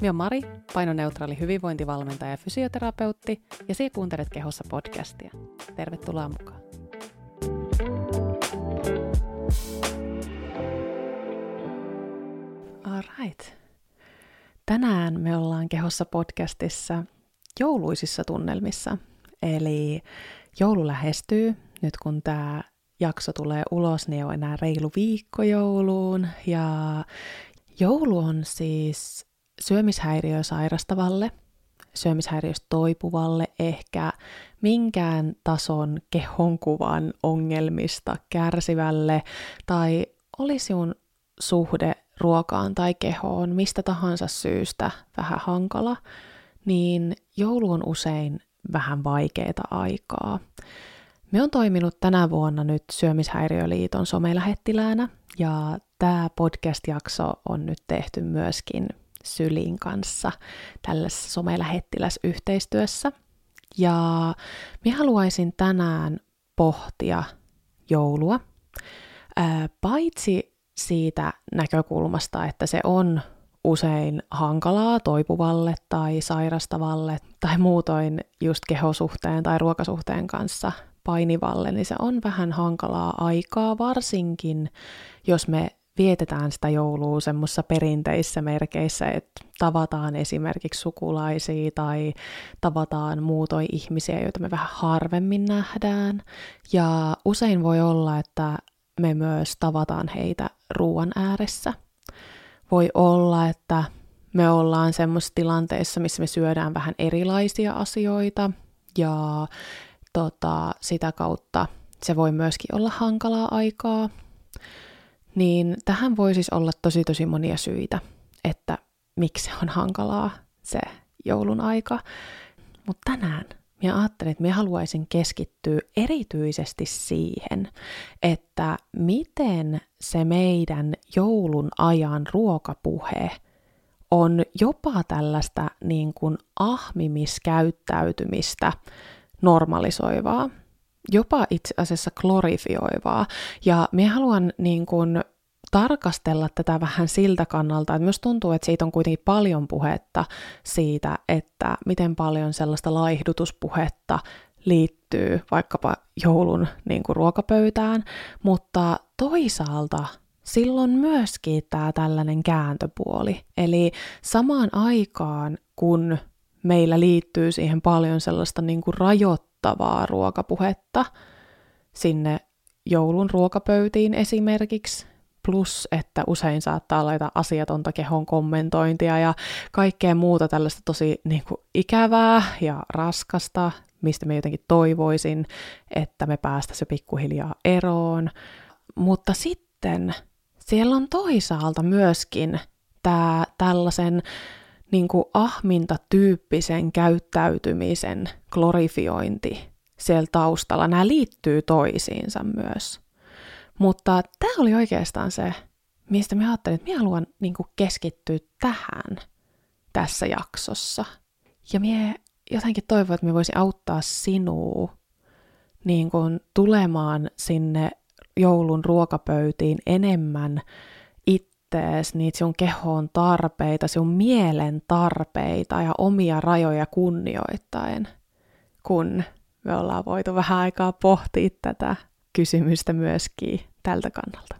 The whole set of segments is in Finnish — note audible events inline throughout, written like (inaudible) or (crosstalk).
Minä olen Mari, painoneutraali hyvinvointivalmentaja ja fysioterapeutti, ja sinä kuuntelet Kehossa podcastia. Tervetuloa mukaan. Alright. Tänään me ollaan Kehossa podcastissa jouluisissa tunnelmissa. Eli joulu lähestyy, nyt kun tämä jakso tulee ulos, niin on enää reilu viikko jouluun. Ja joulu on siis syömishäiriö sairastavalle, syömishäiriöstä toipuvalle, ehkä minkään tason kehonkuvan ongelmista kärsivälle, tai olisi sinun suhde ruokaan tai kehoon mistä tahansa syystä vähän hankala, niin joulu on usein vähän vaikeaa aikaa. Me on toiminut tänä vuonna nyt Syömishäiriöliiton somelähettiläänä ja tämä podcast-jakso on nyt tehty myöskin Sylin kanssa tällaisessa somelähettiläsyhteistyössä. Ja minä haluaisin tänään pohtia joulua, paitsi siitä näkökulmasta, että se on usein hankalaa toipuvalle tai sairastavalle tai muutoin just kehosuhteen tai ruokasuhteen kanssa painivalle, niin se on vähän hankalaa aikaa, varsinkin jos me vietetään sitä joulua semmoisissa perinteissä merkeissä, että tavataan esimerkiksi sukulaisia tai tavataan muutoin ihmisiä, joita me vähän harvemmin nähdään. Ja usein voi olla, että me myös tavataan heitä ruoan ääressä. Voi olla, että me ollaan semmoisissa tilanteissa, missä me syödään vähän erilaisia asioita ja tota, sitä kautta se voi myöskin olla hankalaa aikaa. Niin tähän voi siis olla tosi tosi monia syitä, että miksi on hankalaa se joulun aika. Mutta tänään minä ajattelin, että minä haluaisin keskittyä erityisesti siihen, että miten se meidän joulun ajan ruokapuhe on jopa tällaista niin kuin ahmimiskäyttäytymistä normalisoivaa, jopa itse asiassa glorifioivaa. Ja minä haluan niin kuin tarkastella tätä vähän siltä kannalta, että myös tuntuu, että siitä on kuitenkin paljon puhetta siitä, että miten paljon sellaista laihdutuspuhetta liittyy vaikkapa joulun niin kuin ruokapöytään, mutta toisaalta silloin myöskin tämä tällainen kääntöpuoli. Eli samaan aikaan, kun meillä liittyy siihen paljon sellaista niin kuin rajoittavaa ruokapuhetta sinne joulun ruokapöytiin esimerkiksi, plus että usein saattaa laita asiatonta kehon kommentointia ja kaikkea muuta tällaista tosi niin kuin, ikävää ja raskasta, mistä me jotenkin toivoisin, että me päästäisiin pikkuhiljaa eroon. Mutta sitten siellä on toisaalta myöskin tämä tällaisen niin kuin ahmintatyyppisen käyttäytymisen glorifiointi siellä taustalla. Nämä liittyy toisiinsa myös. Mutta tämä oli oikeastaan se, mistä mä ajattelin, että mä haluan niin kuin keskittyä tähän tässä jaksossa. Ja minä jotenkin toivon, että me voisin auttaa sinua niin kuin tulemaan sinne joulun ruokapöytiin enemmän ittees, niitä sun kehon tarpeita, sun mielen tarpeita ja omia rajoja kunnioittaen, kun me ollaan voitu vähän aikaa pohtia tätä kysymystä myöskin tältä kannalta.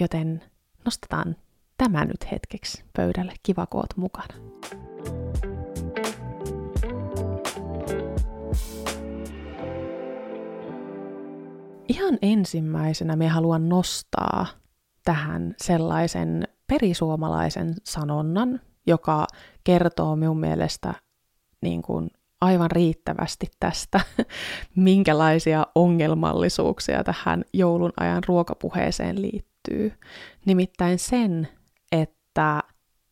Joten nostetaan tämä nyt hetkeksi pöydälle. Kiva, kun oot mukana. Ihan ensimmäisenä me haluan nostaa tähän sellaisen perisuomalaisen sanonnan, joka kertoo minun mielestä niin kuin aivan riittävästi tästä, (laughs) minkälaisia ongelmallisuuksia tähän joulun ajan ruokapuheeseen liittyy. Nimittäin sen, että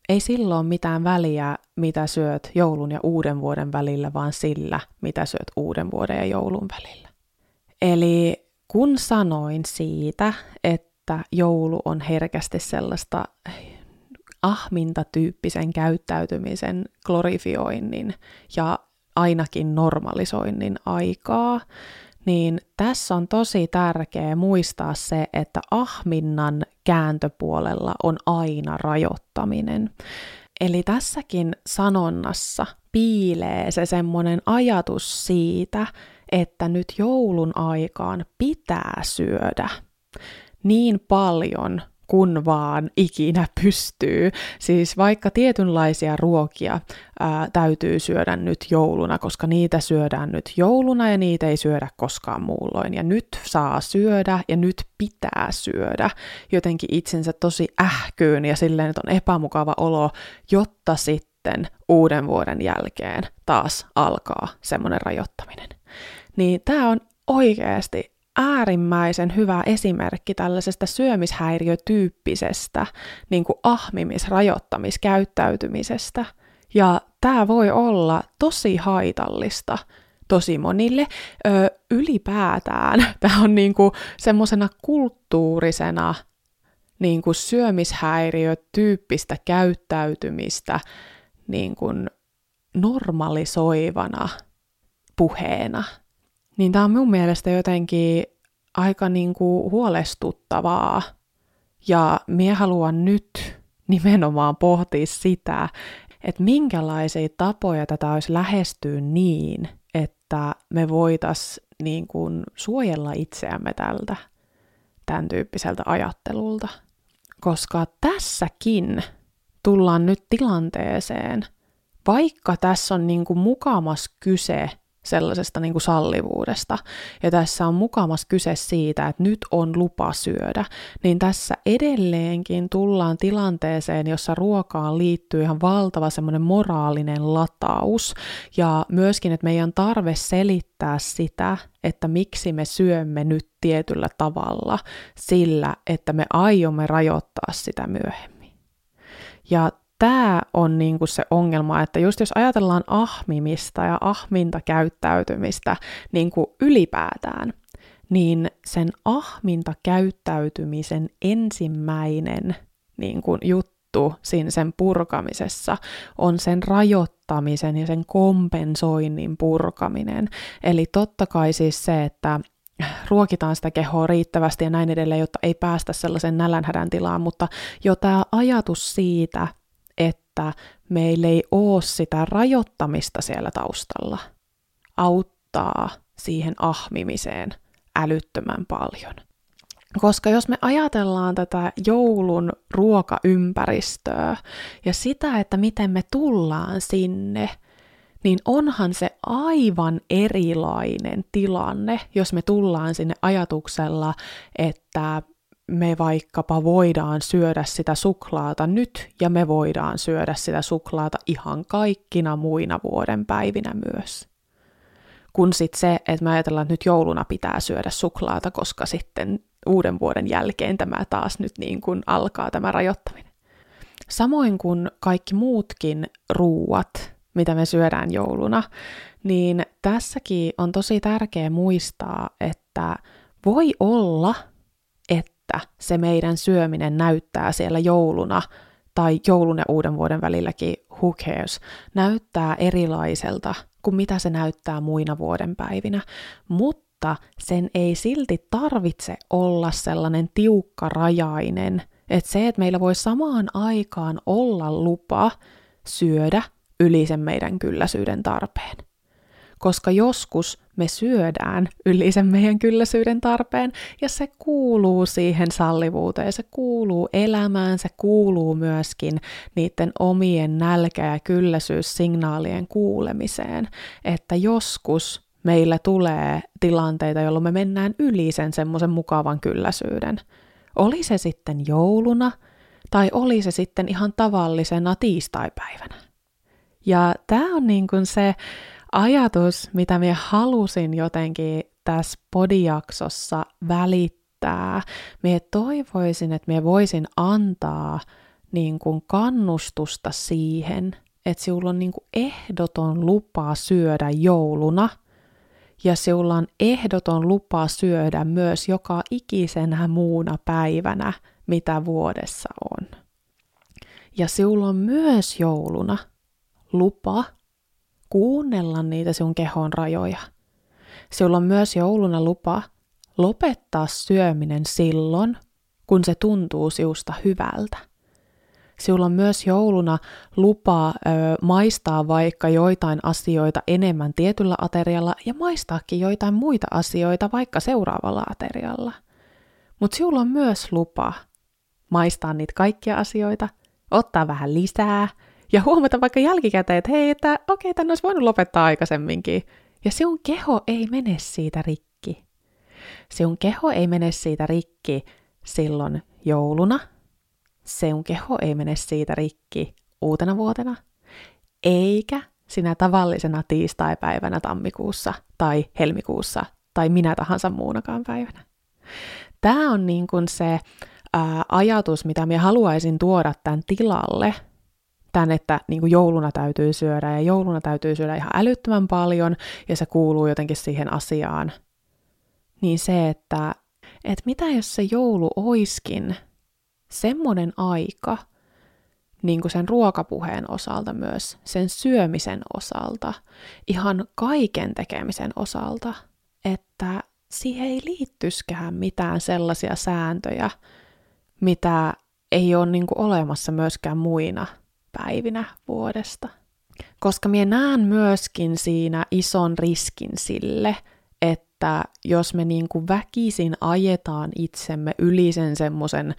ei silloin mitään väliä, mitä syöt joulun ja uuden vuoden välillä, vaan sillä, mitä syöt uuden vuoden ja joulun välillä. Eli kun sanoin siitä, että joulu on herkästi sellaista ahmintatyyppisen käyttäytymisen glorifioinnin ja ainakin normalisoinnin aikaa, niin tässä on tosi tärkeää muistaa se, että ahminnan kääntöpuolella on aina rajoittaminen. Eli tässäkin sanonnassa piilee se semmoinen ajatus siitä, että nyt joulun aikaan pitää syödä niin paljon kun vaan ikinä pystyy. Siis vaikka tietynlaisia ruokia ää, täytyy syödä nyt jouluna, koska niitä syödään nyt jouluna ja niitä ei syödä koskaan muulloin. Ja nyt saa syödä ja nyt pitää syödä jotenkin itsensä tosi ähkyyn ja silleen, että on epämukava olo, jotta sitten uuden vuoden jälkeen taas alkaa semmoinen rajoittaminen. Niin tämä on oikeasti äärimmäisen hyvä esimerkki tällaisesta syömishäiriötyyppisestä niin kuin ahmimisrajoittamiskäyttäytymisestä. Ja tämä voi olla tosi haitallista tosi monille. Ö, ylipäätään (laughs) tämä on niin kuin semmoisena kulttuurisena niin kuin syömishäiriötyyppistä käyttäytymistä niin kuin normalisoivana puheena niin tämä on mun mielestä jotenkin aika niin kuin huolestuttavaa. Ja mie haluan nyt nimenomaan pohtia sitä, että minkälaisia tapoja tätä olisi lähestyä niin, että me voitaisiin niin suojella itseämme tältä tämän tyyppiseltä ajattelulta. Koska tässäkin tullaan nyt tilanteeseen, vaikka tässä on niin kuin mukamas kyse sellaisesta niin kuin sallivuudesta. Ja tässä on mukamas kyse siitä, että nyt on lupa syödä. Niin tässä edelleenkin tullaan tilanteeseen, jossa ruokaan liittyy ihan valtava semmoinen moraalinen lataus. Ja myöskin, että meidän tarve selittää sitä, että miksi me syömme nyt tietyllä tavalla sillä, että me aiomme rajoittaa sitä myöhemmin. Ja tämä on niinku se ongelma, että just jos ajatellaan ahmimista ja ahmintakäyttäytymistä niinku ylipäätään, niin sen ahmintakäyttäytymisen ensimmäinen niin kuin juttu siinä sen purkamisessa on sen rajoittamisen ja sen kompensoinnin purkaminen. Eli totta kai siis se, että ruokitaan sitä kehoa riittävästi ja näin edelleen, jotta ei päästä sellaisen nälänhädän tilaan, mutta jo tämä ajatus siitä, että meillä ei ole sitä rajoittamista siellä taustalla, auttaa siihen ahmimiseen älyttömän paljon. Koska jos me ajatellaan tätä joulun ruokaympäristöä ja sitä, että miten me tullaan sinne, niin onhan se aivan erilainen tilanne, jos me tullaan sinne ajatuksella, että me vaikkapa voidaan syödä sitä suklaata nyt ja me voidaan syödä sitä suklaata ihan kaikkina muina vuoden päivinä myös. Kun sitten se, että me ajatellaan, että nyt jouluna pitää syödä suklaata, koska sitten uuden vuoden jälkeen tämä taas nyt niin kuin alkaa tämä rajoittaminen. Samoin kuin kaikki muutkin ruuat, mitä me syödään jouluna, niin tässäkin on tosi tärkeää muistaa, että voi olla, että se meidän syöminen näyttää siellä jouluna tai joulun ja uuden vuoden välilläkin, who cares, näyttää erilaiselta kuin mitä se näyttää muina vuoden päivinä. Mutta sen ei silti tarvitse olla sellainen tiukkarajainen, että se, että meillä voi samaan aikaan olla lupa syödä yli sen meidän kylläisyyden tarpeen koska joskus me syödään yli sen meidän kylläisyyden tarpeen, ja se kuuluu siihen sallivuuteen, se kuuluu elämään, se kuuluu myöskin niiden omien nälkä- ja kylläisyyssignaalien kuulemiseen, että joskus meillä tulee tilanteita, jolloin me mennään yli sen semmoisen mukavan kylläisyyden. Oli se sitten jouluna, tai oli se sitten ihan tavallisena tiistaipäivänä. Ja tämä on niin kuin se ajatus, mitä minä halusin jotenkin tässä podijaksossa välittää. Minä toivoisin, että minä voisin antaa niin kuin kannustusta siihen, että sinulla on niin kuin ehdoton lupa syödä jouluna, ja sinulla on ehdoton lupa syödä myös joka ikisenä muuna päivänä, mitä vuodessa on. Ja sinulla on myös jouluna lupa kuunnella niitä sun kehon rajoja. Sulla on myös jouluna lupa lopettaa syöminen silloin, kun se tuntuu siusta hyvältä. Sinulla on myös jouluna lupa ö, maistaa vaikka joitain asioita enemmän tietyllä aterialla ja maistaakin joitain muita asioita vaikka seuraavalla aterialla. Mutta sinulla on myös lupa maistaa niitä kaikkia asioita, ottaa vähän lisää ja huomata vaikka jälkikäteen, että hei, että okei, tämän olisi voinut lopettaa aikaisemminkin. Ja sinun keho ei mene siitä rikki. Sinun keho ei mene siitä rikki silloin jouluna. Sinun keho ei mene siitä rikki uutena vuotena. Eikä sinä tavallisena tiistaipäivänä tammikuussa tai helmikuussa tai minä tahansa muunakaan päivänä. Tämä on niin kuin se ää, ajatus, mitä minä haluaisin tuoda tämän tilalle, tämän, että niin kuin jouluna täytyy syödä ja jouluna täytyy syödä ihan älyttömän paljon ja se kuuluu jotenkin siihen asiaan, niin se, että, että mitä jos se joulu oiskin semmoinen aika, niin kuin sen ruokapuheen osalta myös, sen syömisen osalta, ihan kaiken tekemisen osalta, että siihen ei liittyskään mitään sellaisia sääntöjä, mitä ei ole niin olemassa myöskään muina päivinä vuodesta. Koska minä näen myöskin siinä ison riskin sille, että jos me niin kuin väkisin ajetaan itsemme yli sen semmoisen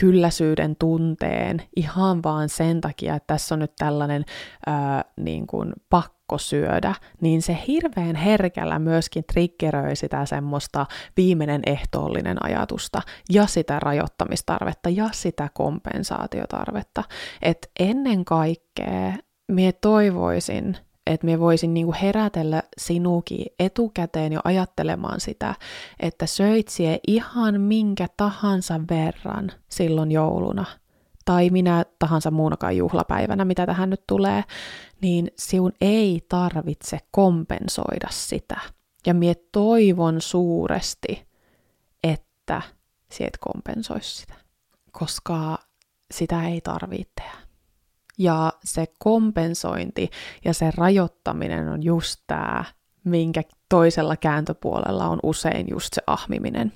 kylläisyyden tunteen ihan vaan sen takia, että tässä on nyt tällainen ää, niin kuin pakko syödä, niin se hirveän herkällä myöskin triggeröi sitä semmoista viimeinen ehtoollinen ajatusta ja sitä rajoittamistarvetta ja sitä kompensaatiotarvetta. että ennen kaikkea mie toivoisin, että me voisin niinku herätellä sinukin etukäteen jo ajattelemaan sitä, että söit ihan minkä tahansa verran silloin jouluna, tai minä tahansa muunakaan juhlapäivänä, mitä tähän nyt tulee, niin sinun ei tarvitse kompensoida sitä. Ja mie toivon suuresti, että siet kompensoisi sitä, koska sitä ei tarvitse tehdä. Ja se kompensointi ja se rajoittaminen on just tämä, minkä toisella kääntöpuolella on usein just se ahmiminen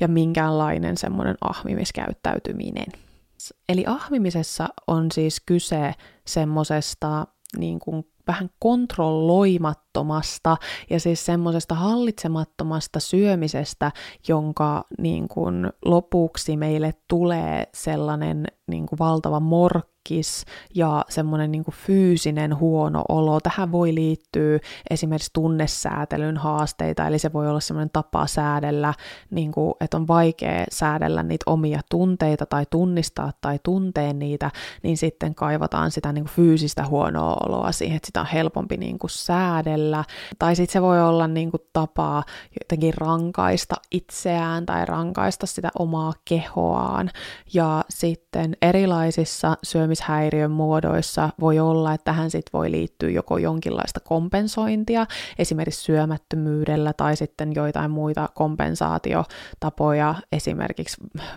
ja minkäänlainen semmoinen ahmimiskäyttäytyminen. Eli ahmimisessa on siis kyse semmoisesta niin kuin vähän kontrolloimattomasta ja siis semmoisesta hallitsemattomasta syömisestä, jonka niin kuin lopuksi meille tulee sellainen niin kuin valtava mork herkkis ja semmoinen niin fyysinen huono olo. Tähän voi liittyä esimerkiksi tunnesäätelyn haasteita, eli se voi olla semmoinen tapa säädellä, niin kuin, että on vaikea säädellä niitä omia tunteita tai tunnistaa tai tunteen niitä, niin sitten kaivataan sitä niin kuin fyysistä huonoa oloa siihen, että sitä on helpompi niin kuin säädellä. Tai sitten se voi olla niin kuin tapa jotenkin rankaista itseään tai rankaista sitä omaa kehoaan. Ja sitten erilaisissa syömisissä syömishäiriön muodoissa voi olla, että tähän sit voi liittyä joko jonkinlaista kompensointia, esimerkiksi syömättömyydellä tai sitten joitain muita kompensaatiotapoja, esimerkiksi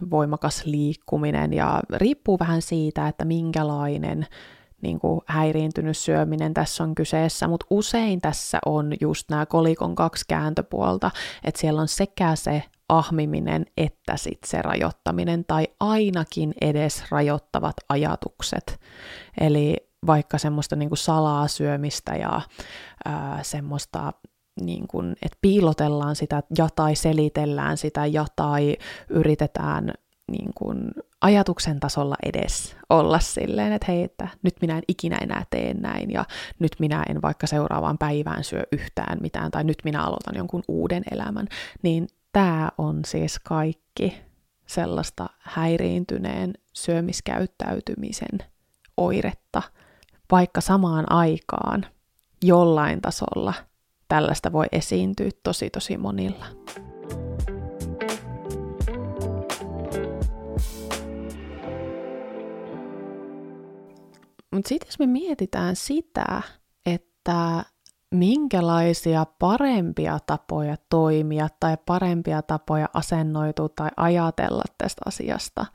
voimakas liikkuminen. Ja riippuu vähän siitä, että minkälainen niin kuin häiriintynyt syöminen tässä on kyseessä, mutta usein tässä on just nämä kolikon kaksi kääntöpuolta, että siellä on sekä se ahmiminen että sit se rajoittaminen tai ainakin edes rajoittavat ajatukset. Eli vaikka semmoista niin kuin salaa syömistä ja ää, semmoista niin kuin, että piilotellaan sitä ja tai selitellään sitä ja tai yritetään niin kuin, ajatuksen tasolla edes olla silleen, että hei, että nyt minä en ikinä enää tee näin ja nyt minä en vaikka seuraavaan päivään syö yhtään mitään tai nyt minä aloitan jonkun uuden elämän, niin tämä on siis kaikki sellaista häiriintyneen syömiskäyttäytymisen oiretta, vaikka samaan aikaan jollain tasolla tällaista voi esiintyä tosi tosi monilla. Mutta sitten jos me mietitään sitä, että minkälaisia parempia tapoja toimia tai parempia tapoja asennoitua tai ajatella tästä asiasta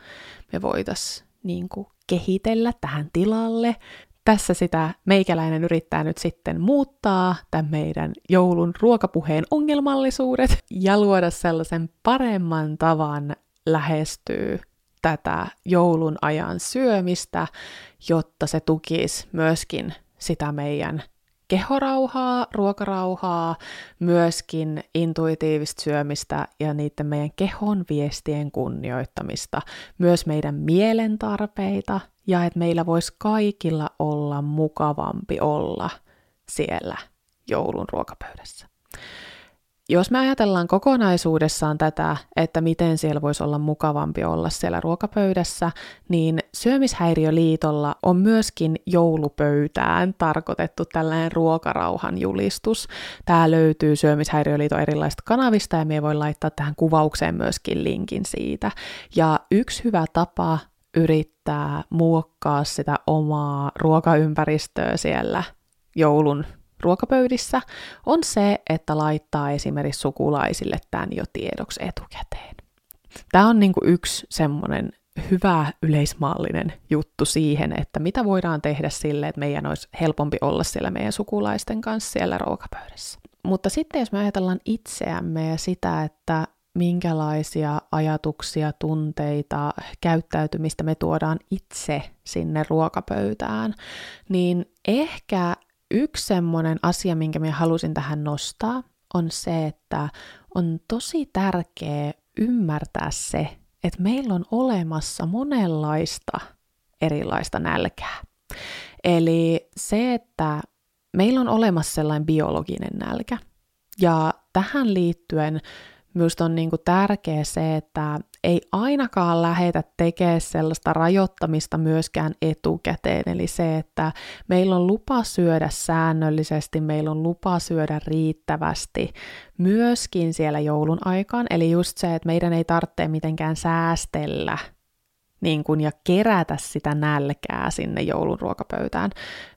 me voitaisiin niin kehitellä tähän tilalle. Tässä sitä meikäläinen yrittää nyt sitten muuttaa tämän meidän joulun ruokapuheen ongelmallisuudet ja luoda sellaisen paremman tavan lähestyä tätä joulun ajan syömistä, jotta se tukisi myöskin sitä meidän kehorauhaa, ruokarauhaa, myöskin intuitiivista syömistä ja niiden meidän kehon viestien kunnioittamista, myös meidän mielen tarpeita ja että meillä voisi kaikilla olla mukavampi olla siellä joulun ruokapöydässä jos me ajatellaan kokonaisuudessaan tätä, että miten siellä voisi olla mukavampi olla siellä ruokapöydässä, niin Syömishäiriöliitolla on myöskin joulupöytään tarkoitettu tällainen ruokarauhan julistus. Tämä löytyy Syömishäiriöliiton erilaisista kanavista ja me voi laittaa tähän kuvaukseen myöskin linkin siitä. Ja yksi hyvä tapa yrittää muokkaa sitä omaa ruokaympäristöä siellä joulun ruokapöydissä, on se, että laittaa esimerkiksi sukulaisille tämän jo tiedoksi etukäteen. Tämä on niin kuin yksi semmoinen hyvä yleismaallinen juttu siihen, että mitä voidaan tehdä sille, että meidän olisi helpompi olla siellä meidän sukulaisten kanssa siellä ruokapöydässä. Mutta sitten jos me ajatellaan itseämme ja sitä, että minkälaisia ajatuksia, tunteita, käyttäytymistä me tuodaan itse sinne ruokapöytään, niin ehkä yksi semmoinen asia, minkä minä halusin tähän nostaa, on se, että on tosi tärkeä ymmärtää se, että meillä on olemassa monenlaista erilaista nälkää. Eli se, että meillä on olemassa sellainen biologinen nälkä. Ja tähän liittyen Minusta on niin kuin tärkeä se, että ei ainakaan lähetä tekemään sellaista rajoittamista myöskään etukäteen. Eli se, että meillä on lupa syödä säännöllisesti, meillä on lupa syödä riittävästi myöskin siellä joulun aikaan. Eli just se, että meidän ei tarvitse mitenkään säästellä niin kuin, ja kerätä sitä nälkää sinne joulun ruokapöytään.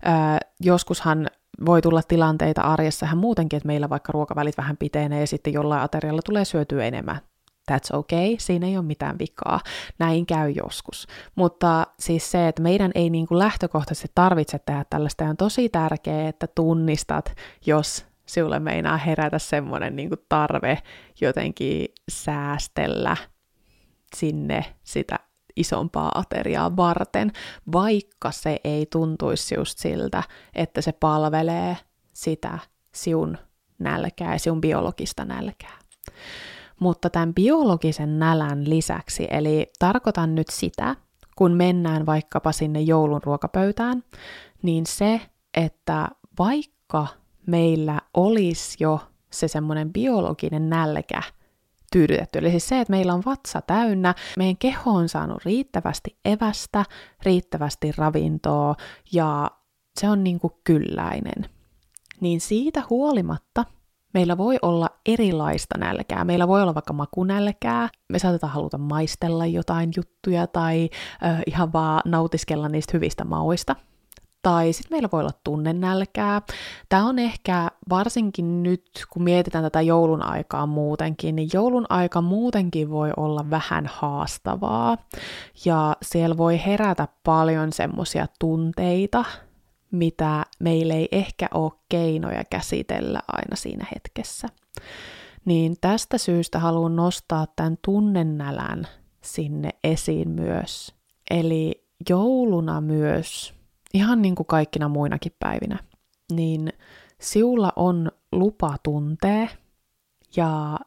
Öö, joskushan voi tulla tilanteita arjessa muutenkin, että meillä vaikka ruokavälit vähän pitenee ja sitten jollain aterialla tulee syötyä enemmän. That's okay, siinä ei ole mitään vikaa. Näin käy joskus. Mutta siis se, että meidän ei niin kuin lähtökohtaisesti tarvitse tehdä tällaista, on tosi tärkeää, että tunnistat, jos sinulle meinaa herätä semmoinen niin tarve jotenkin säästellä sinne sitä isompaa ateriaa varten, vaikka se ei tuntuisi just siltä, että se palvelee sitä siun nälkää ja siun biologista nälkää. Mutta tämän biologisen nälän lisäksi, eli tarkoitan nyt sitä, kun mennään vaikkapa sinne joulun ruokapöytään, niin se, että vaikka meillä olisi jo se semmoinen biologinen nälkä tyydytetty. Eli siis se, että meillä on vatsa täynnä, meidän keho on saanut riittävästi evästä, riittävästi ravintoa ja se on niin kuin kylläinen. Niin siitä huolimatta meillä voi olla erilaista nälkää. Meillä voi olla vaikka makunälkää, me saatetaan haluta maistella jotain juttuja tai äh, ihan vaan nautiskella niistä hyvistä mauista – tai sitten meillä voi olla tunnennälkää. Tämä on ehkä varsinkin nyt, kun mietitään tätä joulun aikaa muutenkin, niin joulun aika muutenkin voi olla vähän haastavaa. Ja siellä voi herätä paljon semmoisia tunteita, mitä meillä ei ehkä ole keinoja käsitellä aina siinä hetkessä. Niin tästä syystä haluan nostaa tämän tunnennälän sinne esiin myös. Eli jouluna myös ihan niin kuin kaikkina muinakin päivinä, niin siulla on lupa tuntee ja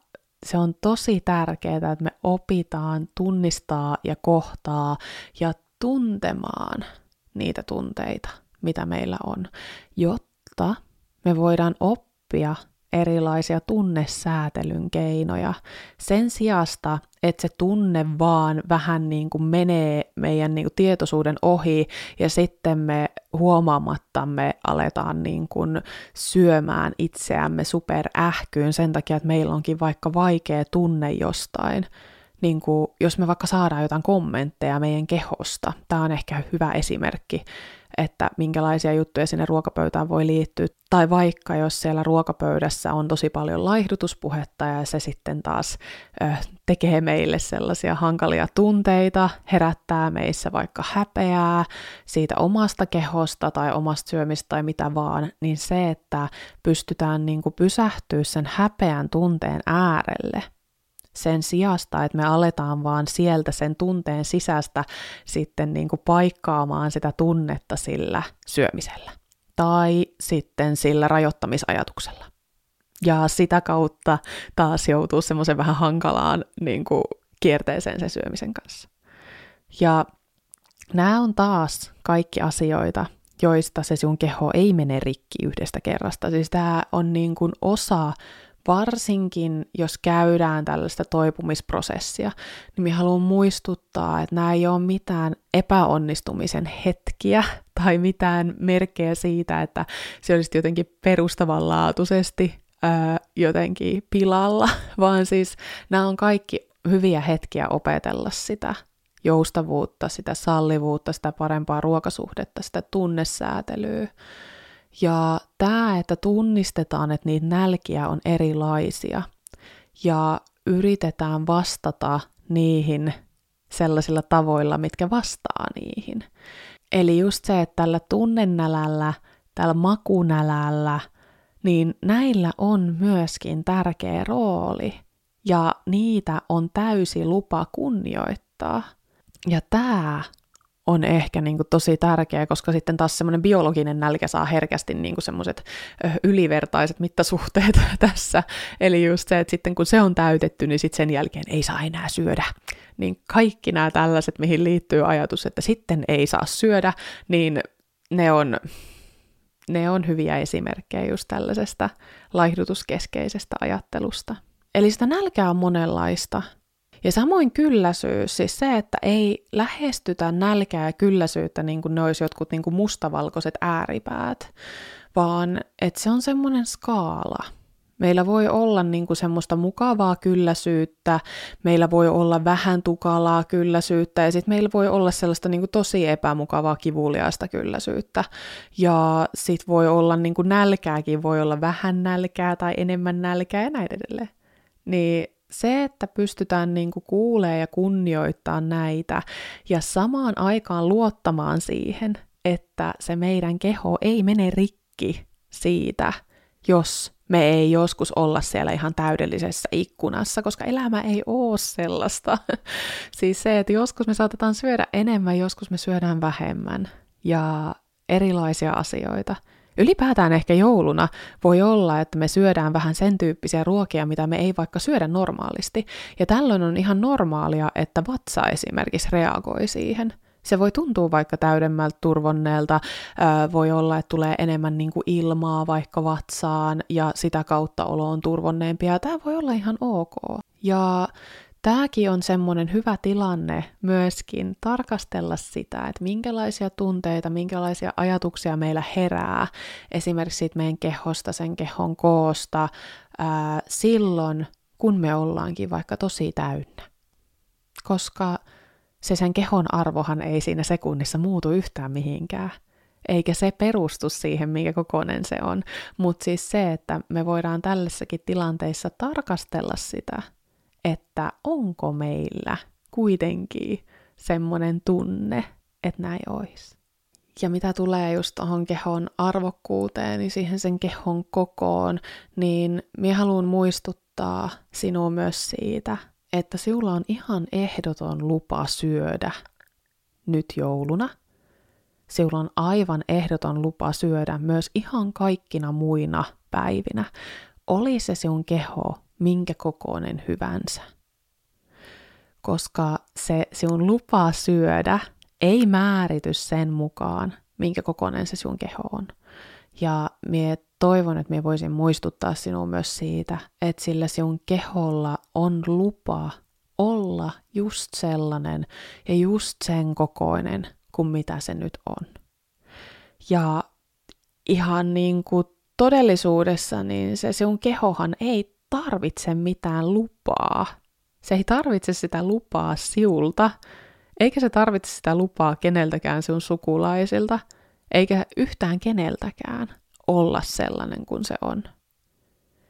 se on tosi tärkeää, että me opitaan tunnistaa ja kohtaa ja tuntemaan niitä tunteita, mitä meillä on, jotta me voidaan oppia erilaisia tunnesäätelyn keinoja sen sijasta, että se tunne vaan vähän niin kuin menee meidän niin kuin tietoisuuden ohi ja sitten me huomaamattamme aletaan niin kuin syömään itseämme superähkyyn sen takia, että meillä onkin vaikka vaikea tunne jostain. Niin kuin, jos me vaikka saadaan jotain kommentteja meidän kehosta, tämä on ehkä hyvä esimerkki, että minkälaisia juttuja sinne ruokapöytään voi liittyä. Tai vaikka jos siellä ruokapöydässä on tosi paljon laihdutuspuhetta ja se sitten taas ö, tekee meille sellaisia hankalia tunteita, herättää meissä vaikka häpeää siitä omasta kehosta tai omasta syömistä tai mitä vaan, niin se, että pystytään niin kuin pysähtyä sen häpeän tunteen äärelle, sen sijasta, että me aletaan vaan sieltä sen tunteen sisästä sitten niin kuin paikkaamaan sitä tunnetta sillä syömisellä tai sitten sillä rajoittamisajatuksella. Ja sitä kautta taas joutuu semmoisen vähän hankalaan niin kuin kierteeseen sen syömisen kanssa. Ja nämä on taas kaikki asioita, joista se sun keho ei mene rikki yhdestä kerrasta. Siis tämä on niin kuin osa varsinkin jos käydään tällaista toipumisprosessia, niin minä haluan muistuttaa, että nämä ei ole mitään epäonnistumisen hetkiä tai mitään merkkejä siitä, että se olisi jotenkin perustavanlaatuisesti ää, jotenkin pilalla, (laughs) vaan siis nämä on kaikki hyviä hetkiä opetella sitä joustavuutta, sitä sallivuutta, sitä parempaa ruokasuhdetta, sitä tunnesäätelyä, ja tämä, että tunnistetaan, että niitä nälkiä on erilaisia ja yritetään vastata niihin sellaisilla tavoilla, mitkä vastaa niihin. Eli just se, että tällä tunnenälällä, tällä makunälällä, niin näillä on myöskin tärkeä rooli ja niitä on täysi lupa kunnioittaa. Ja tämä on ehkä niin kuin tosi tärkeä, koska sitten taas semmoinen biologinen nälkä saa herkästi niin kuin semmoiset ylivertaiset mittasuhteet (laughs) tässä. Eli just se, että sitten kun se on täytetty, niin sitten sen jälkeen ei saa enää syödä. Niin kaikki nämä tällaiset, mihin liittyy ajatus, että sitten ei saa syödä, niin ne on, ne on hyviä esimerkkejä just tällaisesta laihdutuskeskeisestä ajattelusta. Eli sitä nälkää on monenlaista, ja samoin kylläisyys, siis se, että ei lähestytä nälkää ja kylläisyyttä niin kuin ne olisi jotkut niin kuin mustavalkoiset ääripäät, vaan että se on semmoinen skaala. Meillä voi olla niin kuin semmoista mukavaa kylläisyyttä, meillä voi olla vähän tukalaa kylläisyyttä ja sitten meillä voi olla sellaista niin kuin tosi epämukavaa kivuliaista kylläisyyttä. Ja sitten voi olla niin kuin nälkääkin, voi olla vähän nälkää tai enemmän nälkää ja näin edelleen. Niin se, että pystytään niin kuin kuulee ja kunnioittaa näitä ja samaan aikaan luottamaan siihen, että se meidän keho ei mene rikki siitä, jos me ei joskus olla siellä ihan täydellisessä ikkunassa, koska elämä ei ole sellaista. (laughs) siis se, että joskus me saatetaan syödä enemmän, joskus me syödään vähemmän ja erilaisia asioita – Ylipäätään ehkä jouluna voi olla, että me syödään vähän sen tyyppisiä ruokia, mitä me ei vaikka syödä normaalisti. Ja tällöin on ihan normaalia, että vatsa esimerkiksi reagoi siihen. Se voi tuntua vaikka täydemmältä turvonneelta, voi olla, että tulee enemmän niin kuin ilmaa vaikka vatsaan ja sitä kautta olo on turvonneempi ja tämä voi olla ihan ok. Ja Tämäkin on semmoinen hyvä tilanne myöskin tarkastella sitä, että minkälaisia tunteita, minkälaisia ajatuksia meillä herää esimerkiksi siitä meidän kehosta, sen kehon koosta ää, silloin, kun me ollaankin vaikka tosi täynnä. Koska se sen kehon arvohan ei siinä sekunnissa muutu yhtään mihinkään eikä se perustu siihen, mikä kokonen se on. Mutta siis se, että me voidaan tällaisessakin tilanteissa tarkastella sitä, että onko meillä kuitenkin semmoinen tunne, että näin olisi. Ja mitä tulee just tuohon kehon arvokkuuteen, niin siihen sen kehon kokoon, niin minä haluan muistuttaa sinua myös siitä, että sinulla on ihan ehdoton lupa syödä nyt jouluna. Sinulla on aivan ehdoton lupa syödä myös ihan kaikkina muina päivinä. Oli se sinun keho minkä kokoinen hyvänsä. Koska se sinun lupa syödä ei määrity sen mukaan, minkä kokoinen se sinun keho on. Ja mie toivon, että mie voisin muistuttaa sinua myös siitä, että sillä sinun keholla on lupa olla just sellainen ja just sen kokoinen kuin mitä se nyt on. Ja ihan niin kuin todellisuudessa, niin se sinun kehohan ei tarvitse mitään lupaa. Se ei tarvitse sitä lupaa siulta, eikä se tarvitse sitä lupaa keneltäkään sun sukulaisilta, eikä yhtään keneltäkään olla sellainen kuin se on.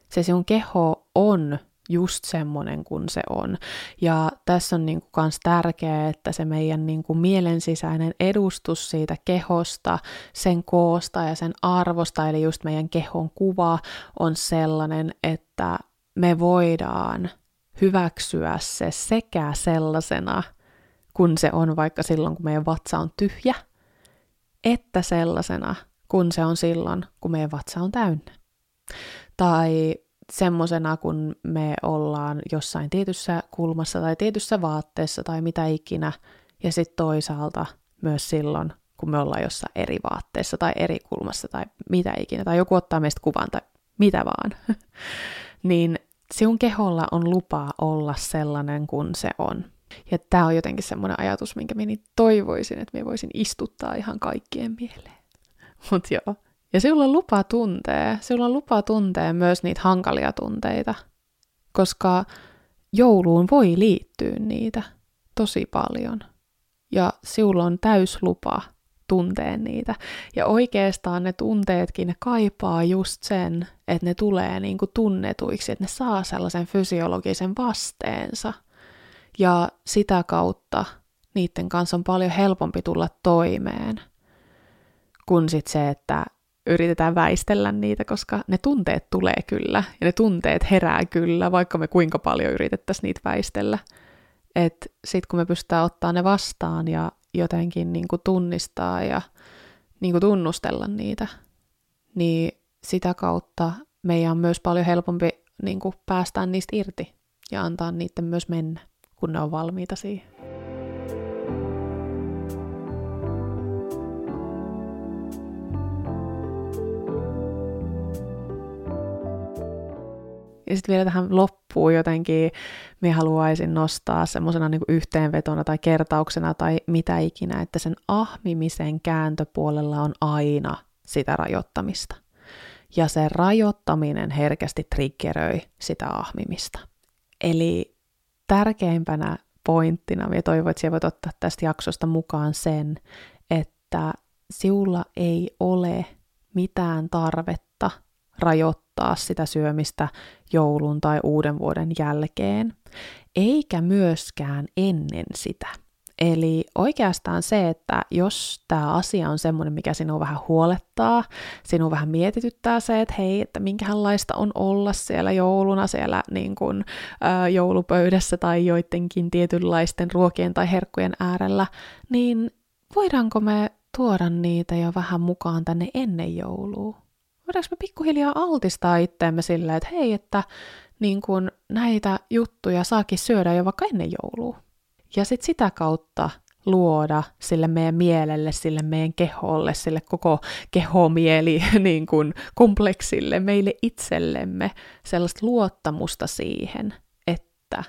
Se sun keho on just semmoinen kuin se on. Ja tässä on niinku kans tärkeää, että se meidän niinku mielen sisäinen edustus siitä kehosta, sen koosta ja sen arvosta, eli just meidän kehon kuva on sellainen, että me voidaan hyväksyä se sekä sellaisena, kun se on vaikka silloin, kun meidän vatsa on tyhjä, että sellaisena, kun se on silloin, kun meidän vatsa on täynnä. Tai semmosena, kun me ollaan jossain tietyssä kulmassa tai tietyssä vaatteessa tai mitä ikinä, ja sitten toisaalta myös silloin, kun me ollaan jossain eri vaatteessa tai eri kulmassa tai mitä ikinä, tai joku ottaa meistä kuvan tai mitä vaan, (laughs) niin sinun keholla on lupa olla sellainen kuin se on. Ja tämä on jotenkin semmoinen ajatus, minkä minä toivoisin, että me voisin istuttaa ihan kaikkien mieleen. (laughs) Mut joo. Ja sinulla on lupa tuntee, sinulla on lupa tuntee myös niitä hankalia tunteita, koska jouluun voi liittyä niitä tosi paljon. Ja sinulla on täys lupa tunteen niitä. Ja oikeastaan ne tunteetkin ne kaipaa just sen, että ne tulee niin kuin tunnetuiksi, että ne saa sellaisen fysiologisen vasteensa. Ja sitä kautta niiden kanssa on paljon helpompi tulla toimeen, kuin sit se, että yritetään väistellä niitä, koska ne tunteet tulee kyllä, ja ne tunteet herää kyllä, vaikka me kuinka paljon yritettäisiin niitä väistellä. Että sit kun me pystytään ottaa ne vastaan ja jotenkin niin kuin tunnistaa ja niin kuin tunnustella niitä, niin sitä kautta meidän on myös paljon helpompi niin kuin päästään niistä irti ja antaa niiden myös mennä, kun ne on valmiita siihen. Ja sitten vielä tähän loppuun jotenkin me haluaisin nostaa semmoisena niin yhteenvetona tai kertauksena tai mitä ikinä, että sen ahmimisen kääntöpuolella on aina sitä rajoittamista. Ja se rajoittaminen herkästi triggeröi sitä ahmimista. Eli tärkeimpänä pointtina, ja toivon, että voit ottaa tästä jaksosta mukaan sen, että siulla ei ole mitään tarvetta rajoittaa sitä syömistä joulun tai uuden vuoden jälkeen, eikä myöskään ennen sitä. Eli oikeastaan se, että jos tämä asia on semmoinen, mikä sinua vähän huolettaa, sinua vähän mietityttää se, että hei, että minkälaista on olla siellä jouluna, siellä niin kuin, ä, joulupöydässä tai joidenkin tietynlaisten ruokien tai herkkujen äärellä, niin voidaanko me tuoda niitä jo vähän mukaan tänne ennen joulua? Voidaanko me pikkuhiljaa altistaa itteemme silleen, että hei, että niin kun näitä juttuja saakin syödä jo vaikka ennen joulua. Ja sitten sitä kautta luoda sille meidän mielelle, sille meidän keholle, sille koko kehomieli (laughs) niin kuin kompleksille, meille itsellemme sellaista luottamusta siihen, että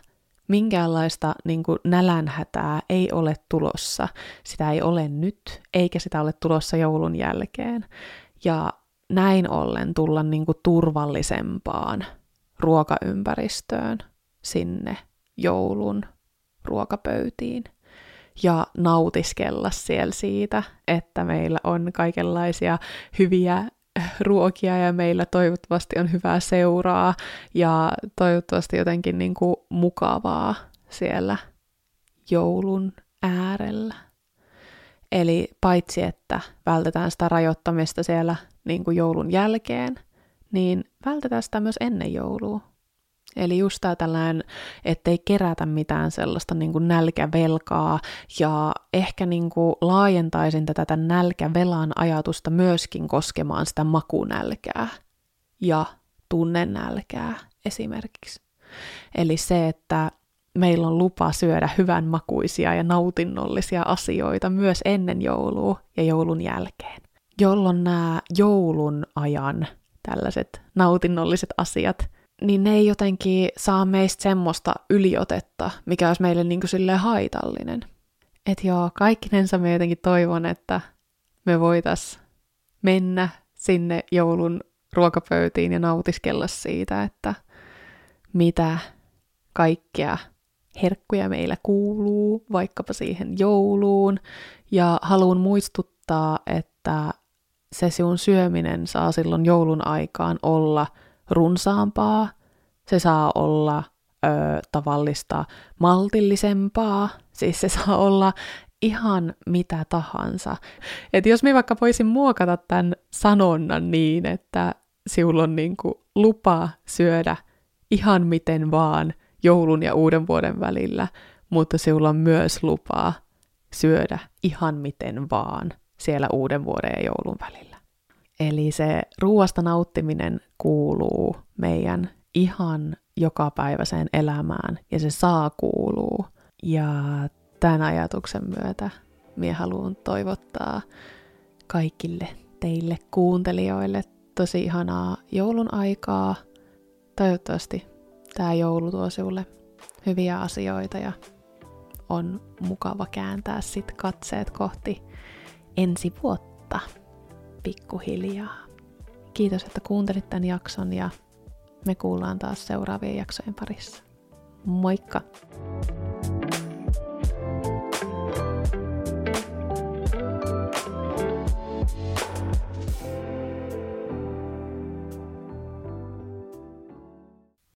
minkäänlaista niin kuin nälänhätää ei ole tulossa. Sitä ei ole nyt, eikä sitä ole tulossa joulun jälkeen. Ja näin ollen tulla niin kuin turvallisempaan ruokaympäristöön sinne joulun ruokapöytiin ja nautiskella siellä siitä, että meillä on kaikenlaisia hyviä ruokia ja meillä toivottavasti on hyvää seuraa ja toivottavasti jotenkin niin kuin mukavaa siellä joulun äärellä. Eli paitsi, että vältetään sitä rajoittamista siellä niin kuin joulun jälkeen, niin vältetään sitä myös ennen joulua. Eli just tämä tällainen, ettei kerätä mitään sellaista niin kuin nälkävelkaa ja ehkä niin kuin laajentaisin tätä tämän nälkävelan ajatusta myöskin koskemaan sitä makunälkää ja tunnenälkää esimerkiksi. Eli se, että meillä on lupa syödä hyvän makuisia ja nautinnollisia asioita myös ennen joulua ja joulun jälkeen, jolloin nämä joulun ajan tällaiset nautinnolliset asiat, niin ne ei jotenkin saa meistä semmoista yliotetta, mikä olisi meille niin kuin haitallinen. Että joo, kaikkinensa me jotenkin toivon, että me voitais mennä sinne joulun ruokapöytiin ja nautiskella siitä, että mitä kaikkea herkkuja meillä kuuluu, vaikkapa siihen jouluun. Ja haluan muistuttaa, että se sinun syöminen saa silloin joulun aikaan olla runsaampaa, se saa olla ö, tavallista maltillisempaa, siis se saa olla ihan mitä tahansa. Et jos me vaikka voisin muokata tämän sanonnan niin, että sinulla on niinku lupa syödä ihan miten vaan joulun ja uuden vuoden välillä, mutta sinulla on myös lupaa syödä ihan miten vaan siellä uuden vuoden ja joulun välillä. Eli se ruuasta nauttiminen kuuluu meidän ihan jokapäiväiseen elämään ja se saa kuuluu. Ja tämän ajatuksen myötä minä haluan toivottaa kaikille teille kuuntelijoille tosi ihanaa joulun aikaa. Toivottavasti tämä joulu tuo sinulle hyviä asioita ja on mukava kääntää sit katseet kohti ensi vuotta pikkuhiljaa. Kiitos, että kuuntelit tämän jakson ja me kuullaan taas seuraavien jaksojen parissa. Moikka!